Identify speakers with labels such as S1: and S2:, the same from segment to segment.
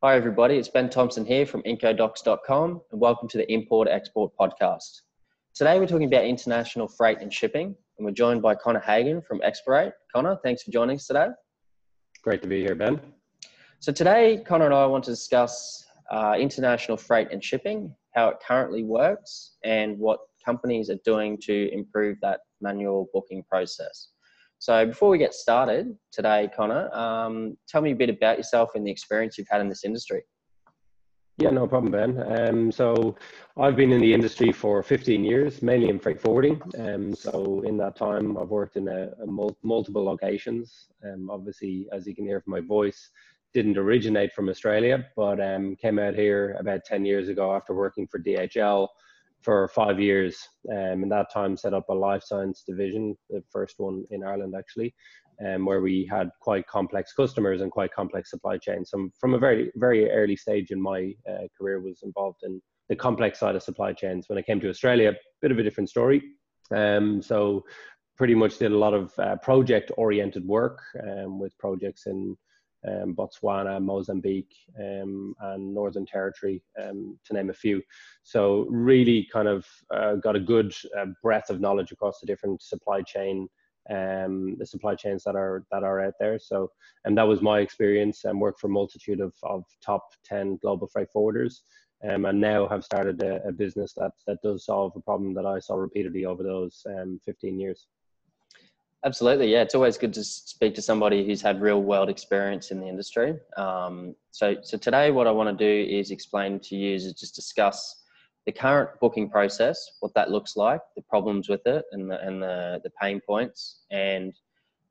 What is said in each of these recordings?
S1: Hi, everybody. It's Ben Thompson here from Incodocs.com, and welcome to the Import Export Podcast. Today, we're talking about international freight and shipping, and we're joined by Conor Hagen from Explorate. Conor, thanks for joining us today.
S2: Great to be here, Ben.
S1: So, today, Conor and I want to discuss uh, international freight and shipping, how it currently works, and what companies are doing to improve that manual booking process. So before we get started today, Conor, um, tell me a bit about yourself and the experience you've had in this industry.
S2: Yeah, no problem, Ben. Um, so I've been in the industry for 15 years, mainly in freight forwarding. Um, so in that time, I've worked in a, a mul- multiple locations. Um, obviously, as you can hear from my voice, didn't originate from Australia, but um, came out here about 10 years ago after working for DHL for five years. Um, in that time, set up a life science division, the first one in Ireland actually, um, where we had quite complex customers and quite complex supply chains. So from a very very early stage in my uh, career, was involved in the complex side of supply chains. When I came to Australia, a bit of a different story. Um, so pretty much did a lot of uh, project oriented work um, with projects in um, Botswana, Mozambique, um, and Northern Territory, um, to name a few. So really kind of uh, got a good uh, breadth of knowledge across the different supply chain, um, the supply chains that are that are out there. So and that was my experience and worked for a multitude of, of top 10 global freight forwarders. Um, and now have started a, a, business that, that does solve a problem that I saw repeatedly over those um, 15 years.
S1: Absolutely, yeah. It's always good to speak to somebody who's had real world experience in the industry. Um, so, so today, what I want to do is explain to you is just discuss the current booking process, what that looks like, the problems with it, and the and the, the pain points, and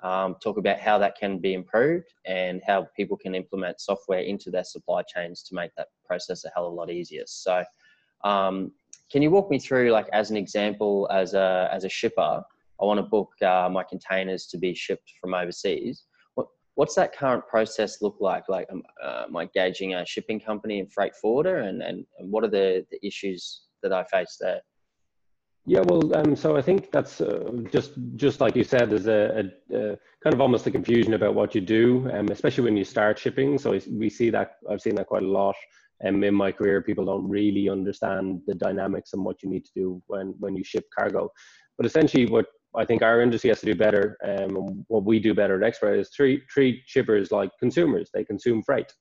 S1: um, talk about how that can be improved and how people can implement software into their supply chains to make that process a hell of a lot easier. So, um, can you walk me through, like, as an example, as a as a shipper? I want to book uh, my containers to be shipped from overseas. What, what's that current process look like? Like, um, uh, am I engaging a shipping company and freight forwarder, and, and, and what are the, the issues that I face there?
S2: Yeah, well, um, so I think that's uh, just just like you said, there's a, a, a, kind of almost a confusion about what you do, um, especially when you start shipping. So we see that I've seen that quite a lot. Um, in my career, people don't really understand the dynamics and what you need to do when when you ship cargo. But essentially, what I think our industry has to do better. Um, what we do better at Explorate is treat, treat shippers like consumers. They consume freight.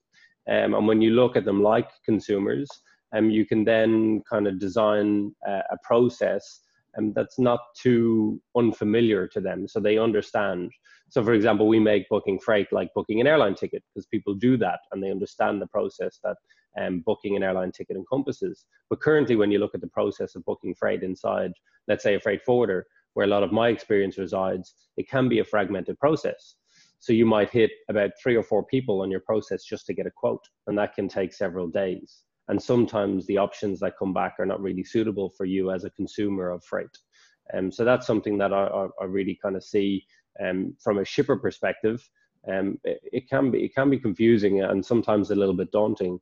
S2: Um, and when you look at them like consumers, um, you can then kind of design a, a process um, that's not too unfamiliar to them so they understand. So, for example, we make booking freight like booking an airline ticket because people do that and they understand the process that um, booking an airline ticket encompasses. But currently, when you look at the process of booking freight inside, let's say, a freight forwarder, where a lot of my experience resides, it can be a fragmented process. So you might hit about three or four people on your process just to get a quote, and that can take several days. And sometimes the options that come back are not really suitable for you as a consumer of freight. Um, so that's something that I, I really kind of see um, from a shipper perspective. Um, it, it, can be it can be confusing and sometimes a little bit daunting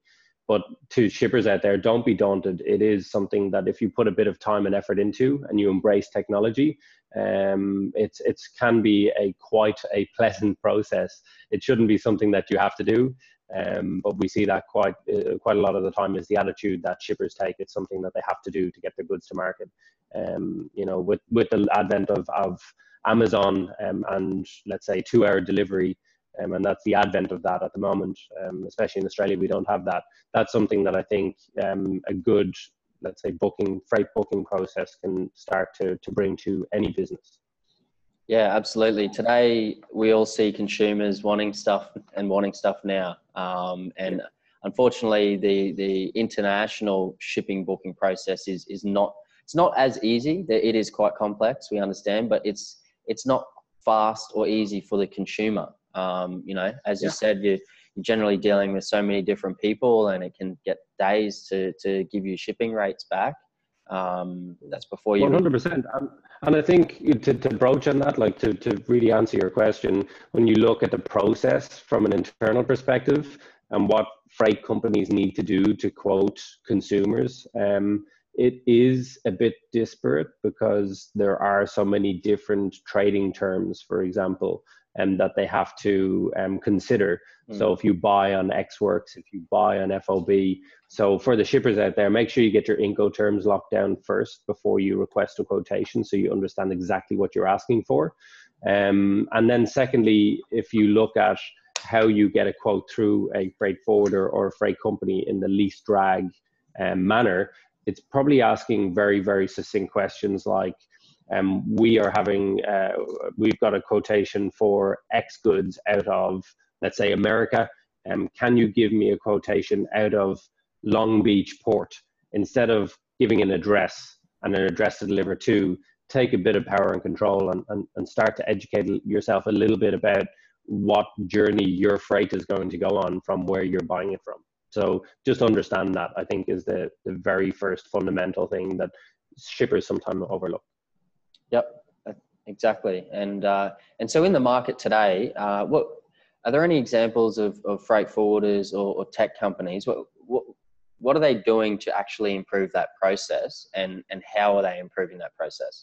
S2: but to shippers out there, don't be daunted. It is something that if you put a bit of time and effort into and you embrace technology, um, it's can be a quite a pleasant process. It shouldn't be something that you have to do, um, but we see that quite uh, quite a lot of the time is the attitude that shippers take. It's something that they have to do to get their goods to market. Um, you know, with with the advent of of Amazon um, and let's say two hour delivery um, and that's the advent of that at the moment. Um, especially in Australia, we don't have that. That's something that I think um, a good, let's say, booking freight booking process can start to to bring to any business.
S1: Yeah, absolutely. Today we all see consumers wanting stuff and wanting stuff now, um, and unfortunately, the the international shipping booking process is is not it's not as easy. It is quite complex. We understand, but it's it's not fast or easy for the consumer. Um, you know, as you said, you, you're generally dealing with so many different people, and it can get days to to give you shipping rates back. Um, that's before you.
S2: One hundred percent, and I think to, to broach on that, like to to really answer your question, when you look at the process from an internal perspective and what freight companies need to do to quote consumers. Um, it is a bit disparate because there are so many different trading terms, for example, um, that they have to um, consider. Mm. So if you buy on Ex Works, if you buy on FOB, so for the shippers out there, make sure you get your Incoterms locked down first before you request a quotation, so you understand exactly what you're asking for. Um, and then secondly, if you look at how you get a quote through a freight forwarder or a freight company in the least drag um, manner, it's probably asking very, very succinct questions like, um, we are having, uh, we've got a quotation for X goods out of, let's say, America. Um, can you give me a quotation out of Long Beach Port instead of giving an address and an address to deliver to? Take a bit of power and control and, and, and start to educate yourself a little bit about what journey your freight is going to go on from where you're buying it from. So just understand that I think is the, the very first fundamental thing that shippers sometimes overlook.
S1: Yep, exactly. And uh, and so in the market today, uh, what are there any examples of, of freight forwarders or, or tech companies? What, what what are they doing to actually improve that process, and and how are they improving that process?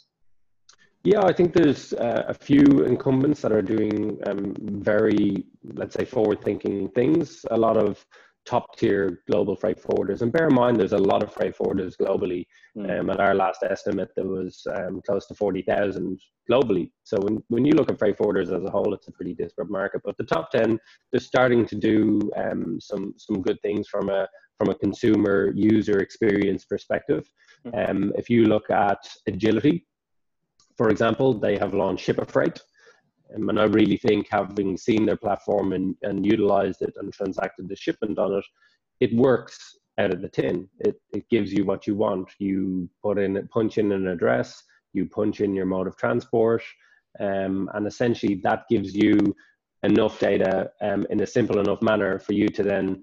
S2: Yeah, I think there's uh, a few incumbents that are doing um, very, let's say, forward-thinking things. A lot of top tier global freight forwarders. And bear in mind, there's a lot of freight forwarders globally. Mm. Um, at our last estimate, there was um, close to 40,000 globally. So when, when you look at freight forwarders as a whole, it's a pretty disparate market. But the top 10, they're starting to do um, some, some good things from a, from a consumer user experience perspective. Mm. if you look at agility, for example, they have launched Shipa Freight. Um, and I really think having seen their platform and, and utilized it and transacted the shipment on it, it works out of the tin. It, it gives you what you want. You put in, punch in an address, you punch in your mode of transport, um, and essentially that gives you enough data um, in a simple enough manner for you to then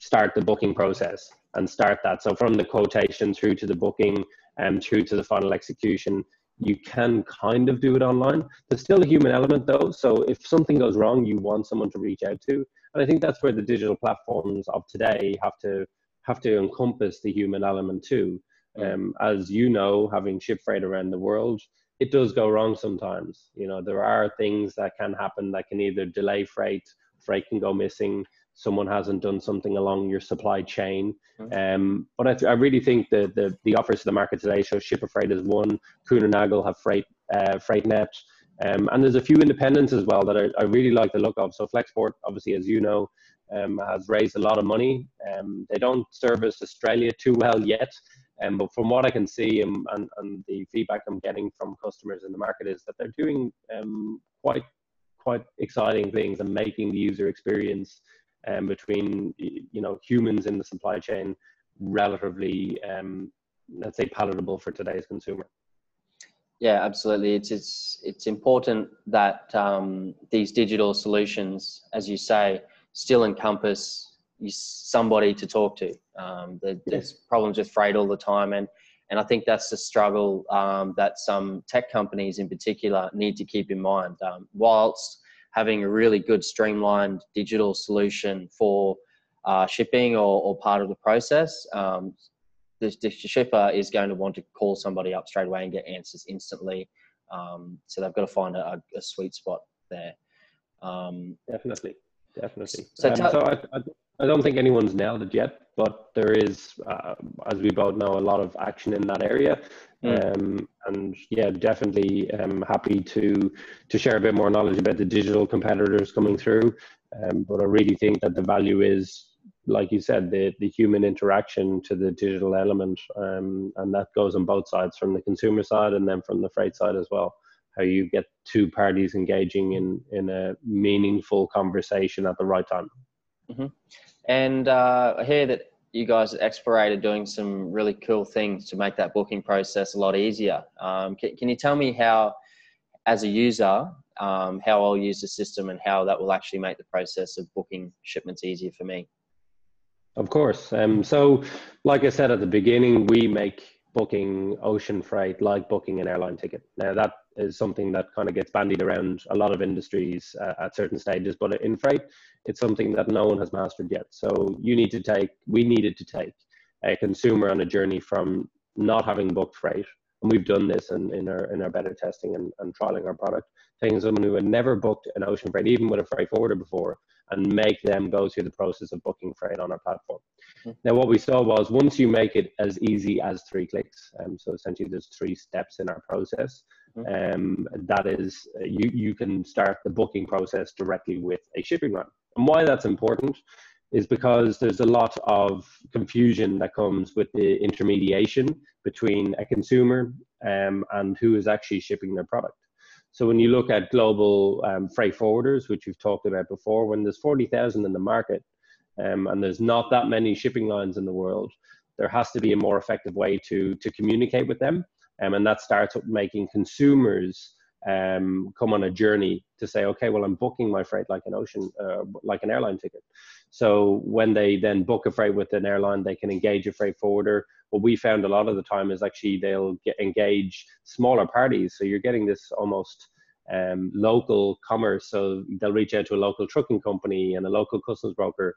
S2: start the booking process and start that. So from the quotation through to the booking and um, through to the final execution, you can kind of do it online. There's still a human element though. So if something goes wrong, you want someone to reach out to. And I think that's where the digital platforms of today have to have to encompass the human element too. Um, as you know, having ship freight around the world, it does go wrong sometimes. You know, there are things that can happen that can either delay freight, freight can go missing, someone hasn't done something along your supply chain. Mm-hmm. Um, but I, I, really think the, the, the offers to the market today show Shipa Freight is one, Kuehne Nagel have Freight uh, FreightNet, um, and there's a few independents as well that I, I, really like the look of. So Flexport, obviously, as you know, um, has raised a lot of money. Um, they don't service Australia too well yet, um, but from what I can see and, and, and, the feedback I'm getting from customers in the market is that they're doing um, quite quite exciting things and making the user experience um, between you know humans in the supply chain relatively um, let's say palatable for today's consumer
S1: yeah absolutely it's it's it's important that um, these digital solutions as you say still encompass somebody to talk to um, there's yes. problems with freight all the time and and I think that's the struggle um, that some tech companies in particular need to keep in mind. Um, whilst having a really good streamlined digital solution for uh, shipping or, or, part of the process, um, the, the, shipper is going to want to call somebody up straight away and get answers instantly. Um, so they've got to find a, a sweet spot there.
S2: Um, definitely, definitely. So, um, so I, I, I, don't think anyone's nailed it yet, but there is, uh, as we both know, a lot of action in that area. Mm. Um, and yeah, definitely um, happy to to share a bit more knowledge about the digital competitors coming through. Um, but I really think that the value is, like you said, the the human interaction to the digital element, um, and that goes on both sides, from the consumer side and then from the freight side as well. How you get two parties engaging in in a meaningful conversation at the right time.
S1: Mm-hmm. And uh, I hear that you guys at Explorate are doing some really cool things to make that booking process a lot easier. Um, can, can, you tell me how, as a user, um, how I'll use the system and how that will actually make the process of booking shipments easier for me?
S2: Of course. Um, so, like I said at the beginning, we make booking ocean freight like booking an airline ticket. Now, that is something that kind of gets bandied around a lot of industries uh, at certain stages, but in freight, it's something that no one has mastered yet. So you need to take, we needed to take a consumer on a journey from not having booked freight and we've done this in, in our in our beta testing and, and trialing our product, taking someone who had never booked an ocean freight, even with a freight forwarder before, and make them go through the process of booking freight on our platform. Mm-hmm. Now, what we saw was once you make it as easy as three clicks, um, so essentially there's three steps in our process. Mm-hmm. Um, that is, you you can start the booking process directly with a shipping line. And why that's important is because there's a lot of confusion that comes with the intermediation between a consumer um, and who is actually shipping their product. So when you look at global um, freight forwarders, which we've talked about before, when there's 40,000 in the market um, and there's not that many shipping lines in the world, there has to be a more effective way to, to communicate with them. Um, and that starts with making consumers um, come on a journey to say, okay, well, I'm booking my freight like an ocean, uh, like an airline ticket. So when they then book a freight with an airline, they can engage a freight forwarder. What we found a lot of the time is actually they'll get engage smaller parties. So you're getting this almost um, local commerce. So they'll reach out to a local trucking company and a local customs broker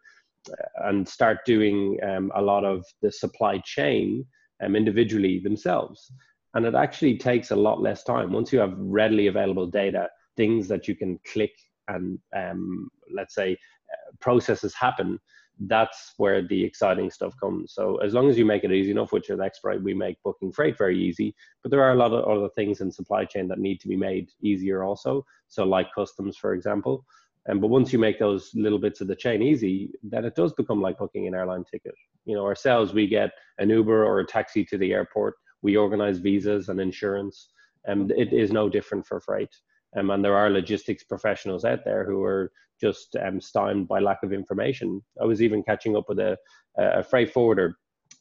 S2: uh, and start doing um, a lot of the supply chain um, individually themselves. And it actually takes a lot less time once you have readily available data, things that you can click and um, let's say uh, processes happen. That's where the exciting stuff comes. So as long as you make it easy enough, which at Explorate we make booking freight very easy, but there are a lot of other things in supply chain that need to be made easier also. So like customs, for example. And but once you make those little bits of the chain easy, then it does become like booking an airline ticket. You know, ourselves, we get an Uber or a taxi to the airport we organize visas and insurance. And it is no different for freight. Um, and there are logistics professionals out there who are just um, stymied by lack of information. I was even catching up with a, a freight forwarder.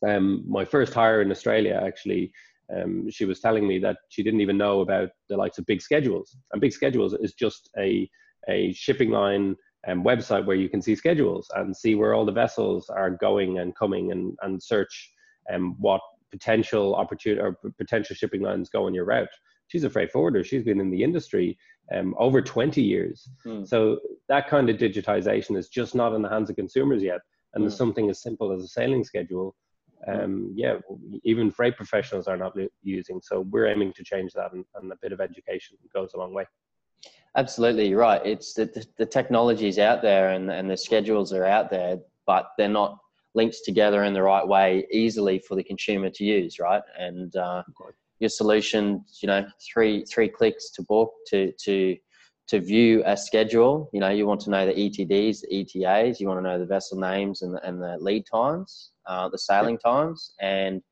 S2: Um, my first hire in Australia, actually, um, she was telling me that she didn't even know about the likes of Big Schedules. And Big Schedules is just a, a shipping line um, website where you can see schedules and see where all the vessels are going and coming and, and search um, what potential opportunity or potential shipping lines go on your route. She's a freight forwarder. She's been in the industry um, over 20 years. Mm. So that kind of digitization is just not in the hands of consumers yet. And mm. there's something as simple as a sailing schedule. Hmm. Um, yeah, even freight professionals are not using. So we're aiming to change that, and, and a bit of education goes a long way.
S1: Absolutely, you're right. It's the, the, the technology is out there and, and the schedules are out there, but they're not links together in the right way easily for the consumer to use, right? And uh, your solution, you know, three three clicks to book to to to view a schedule. You know, you want to know the ETDs, the ETAs. You want to know the vessel names and the, and the lead times, uh, the sailing times, and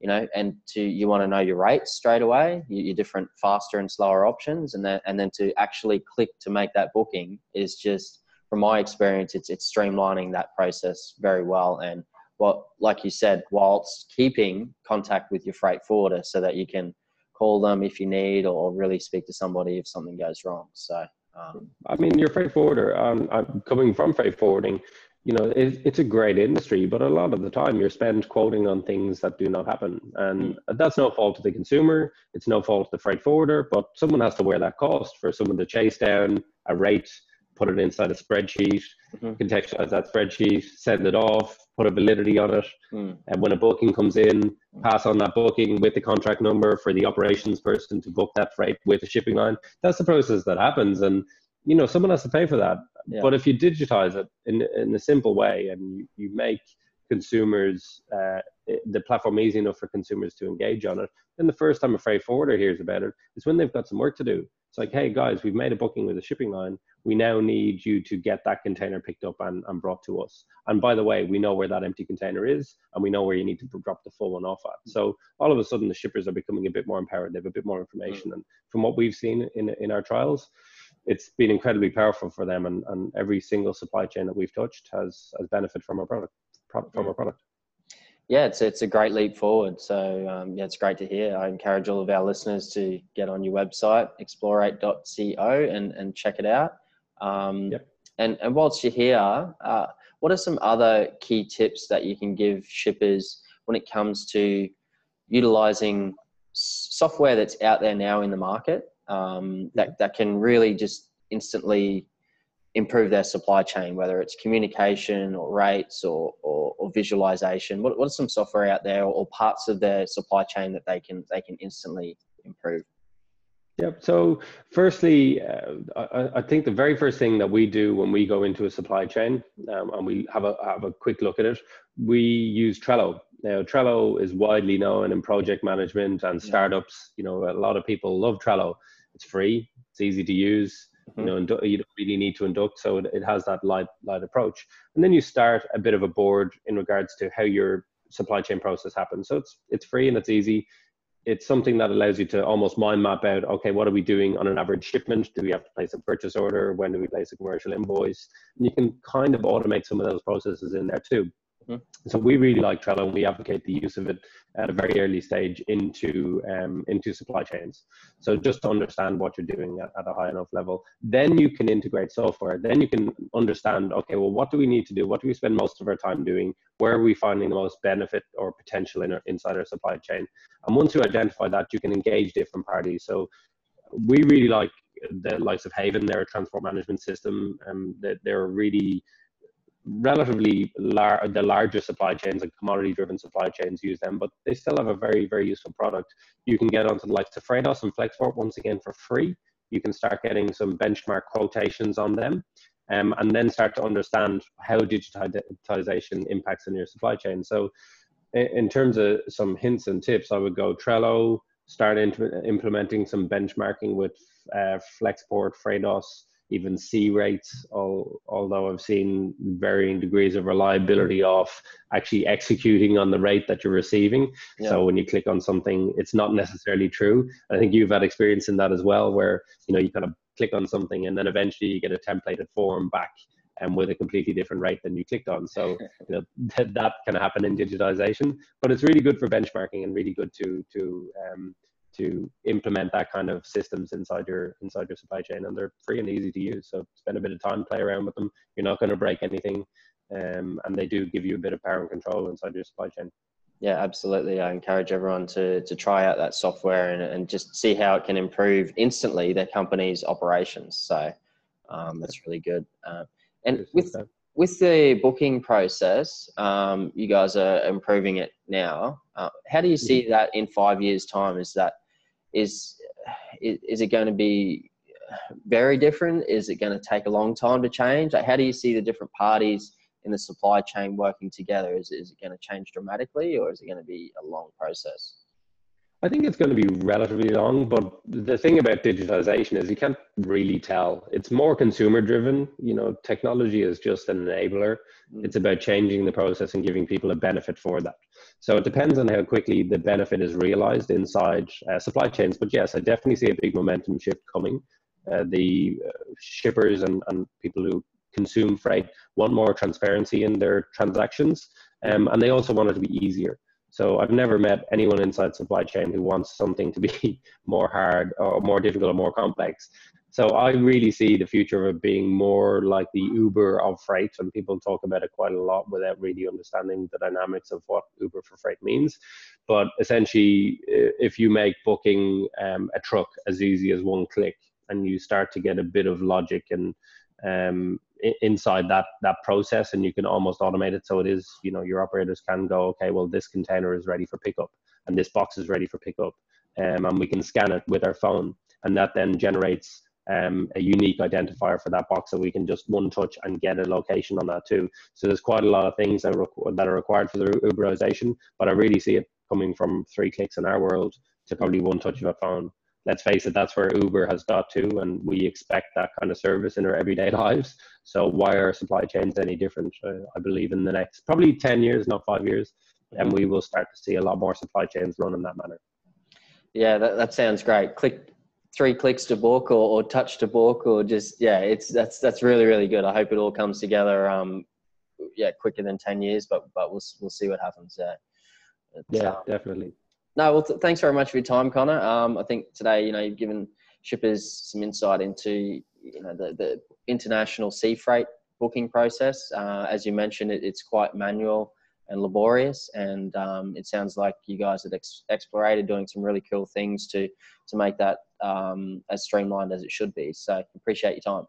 S1: you know, and to you want to know your rates straight away, your, different faster and slower options, and then and then to actually click to make that booking is just from my experience, it's it's streamlining that process very well. And what, like you said, whilst keeping contact with your freight forwarder so that you can call them if you need, or really speak to somebody if something goes wrong. So, um,
S2: I mean, your freight forwarder. Um, I'm coming from freight forwarding. You know, it, it's a great industry, but a lot of the time you're spent quoting on things that do not happen, and mm. that's no fault of the consumer. It's no fault of the freight forwarder, but someone has to wear that cost for someone to chase down a rate put it inside a spreadsheet, mm-hmm. contextualize that spreadsheet, send it off, put a validity on it. Mm. And when a booking comes in, mm. pass on that booking with the contract number for the operations person to book that freight with the shipping line. That's the process that happens. And, you know, someone has to pay for that. Yeah. But if you digitize it in, in a simple way and you, you make consumers, uh, the platform easy enough for consumers to engage on it, then the first time a freight forwarder hears about it is when they've got some work to do. It's like, hey guys, we've made a booking with a shipping line. We now need you to get that container picked up and, and brought to us. And by the way, we know where that empty container is and we know where you need to drop the full one off at. So all of a sudden the shippers are becoming a bit more empowered. They have a bit more information. Mm. And from what we've seen in, in our trials, it's been incredibly powerful for them and, and every single supply chain that we've touched has, has benefited from our product from mm. our product
S1: yeah, it's it's a great leap forward. So um, yeah, it's great to hear. I encourage all of our listeners to get on your website, explorate.co, and and check it out. Um, yep. And and whilst you're here, uh, what are some other key tips that you can give shippers when it comes to utilizing software that's out there now in the market um, that that can really just instantly improve their supply chain, whether it's communication or rates or, or, or visualization? What, what are some software out there or parts of their supply chain that they can they can instantly improve?
S2: Yep. So, firstly, uh, I, I, think the very first thing that we do when we go into a supply chain um, and we have a have a quick look at it, we use Trello. Now, Trello is widely known in project management and startups. You know, a lot of people love Trello. It's free. It's easy to use. Mm-hmm. You know, you don't really need to induct, so it, it has that light light approach. And then you start a bit of a board in regards to how your supply chain process happens. So it's it's free and it's easy it's something that allows you to almost mind map out okay what are we doing on an average shipment do we have to place a purchase order when do we place a commercial invoice and you can kind of automate some of those processes in there too. So we really like Trello and we advocate the use of it at a very early stage into um, into supply chains. So just to understand what you're doing at, at, a high enough level, then you can integrate software. Then you can understand, okay, well, what do we need to do? What do we spend most of our time doing? Where are we finding the most benefit or potential in our, inside our supply chain? And once you identify that, you can engage different parties. So we really like the likes of Haven. They're a transport management system, and um, they're really relatively lar- the larger supply chains and commodity driven supply chains use them, but they still have a very, very useful product. You can get onto the likes of Freightos and Flexport once again for free. You can start getting some benchmark quotations on them um, and then start to understand how digitization impacts in your supply chain. So, in terms of some hints and tips, I would go Trello, start implementing some benchmarking with uh, Flexport, Freightos, even SeaRates, all, although I've seen varying degrees of reliability of actually executing on the rate that you're receiving. Yeah. So when you click on something, it's not necessarily true. I think you've had experience in that as well, where you know you kind of click on something and then eventually you get a templated form back and with a completely different rate than you clicked on. So you know that, that can happen in digitization, but it's really good for benchmarking and really good to to um, to implement that kind of systems inside your inside your supply chain and they're free and easy to use. So spend a bit of time play around with them. You're not going to break anything um, and they do give you a bit of power and control inside your supply chain.
S1: Yeah absolutely. I encourage everyone to to try out that software and, and just see how it can improve instantly their company's operations. So um, that's really good. Uh, and with with the booking process, um, you guys are improving it now. Uh, how do you see mm-hmm. that in five years' time? Is that is is it going to be very different? Is it going to take a long time to change? Like, how do you see the different parties in the supply chain working together? Is is it going to change dramatically, or is it going to be a long process?
S2: I think it's going to be relatively long, but the thing about digitization is you can't really tell. It's more consumer driven. You know, technology is just an enabler. Mm. It's about changing the process and giving people a benefit for that. So it depends on how quickly the benefit is realized inside uh, supply chains. But yes, I definitely see a big momentum shift coming. Uh, the uh, shippers and, and people who consume freight want more transparency in their transactions, um, and they also want it to be easier. So I've never met anyone inside supply chain who wants something to be more hard or more difficult or more complex. So I really see the future of it being more like the Uber of freight, and people talk about it quite a lot without really understanding the dynamics of what Uber for freight means. But essentially, if you make booking um, a truck as easy as one click, and you start to get a bit of logic and um, inside that that process and you can almost automate it. So it is you know your operators can go okay well this container is ready for pickup and this box is ready for pickup um, and we can scan it with our phone. And that then generates um, a unique identifier for that box so we can just one touch and get a location on that too. So there's quite a lot of things that that are required for the uberization but i really see it coming from three clicks in our world to probably one touch of a phone. Let's face it, that's where Uber has got to, and we expect that kind of service in our everyday lives. So why are supply chains any different? Uh, I believe in the next probably ten years, not five years, and we will start to see a lot more supply chains run in that manner.
S1: Yeah, that, that sounds great. Click three clicks to book or, or touch to book or just yeah, it's that's that's really really good. I hope it all comes together. Um, yeah, quicker than ten years, but but we'll we'll see what happens. Yeah,
S2: yeah, um, definitely.
S1: No, well, th- thanks very much for your time, Conor. Um, I think today, you know, you've given shippers some insight into, you know, the, the international sea freight booking process. Uh, as you mentioned, it, it's quite manual and laborious, and um, it sounds like you guys have ex- explorated doing some really cool things to to make that um, as streamlined as it should be. So appreciate your time.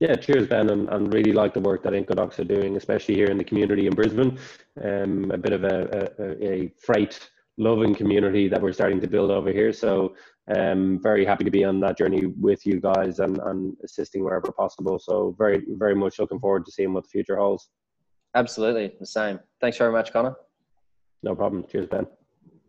S2: Yeah, cheers, Ben, and, and really like the work that Incodocs are doing, especially here in the community in Brisbane. Um, a bit of a, a, a freight loving community that we're starting to build over here. So um, very happy to be on that journey with you guys and, and assisting wherever possible. So very, very much looking forward to seeing what the future holds.
S1: Absolutely, the same. Thanks very much, Conor.
S2: No problem. Cheers, Ben.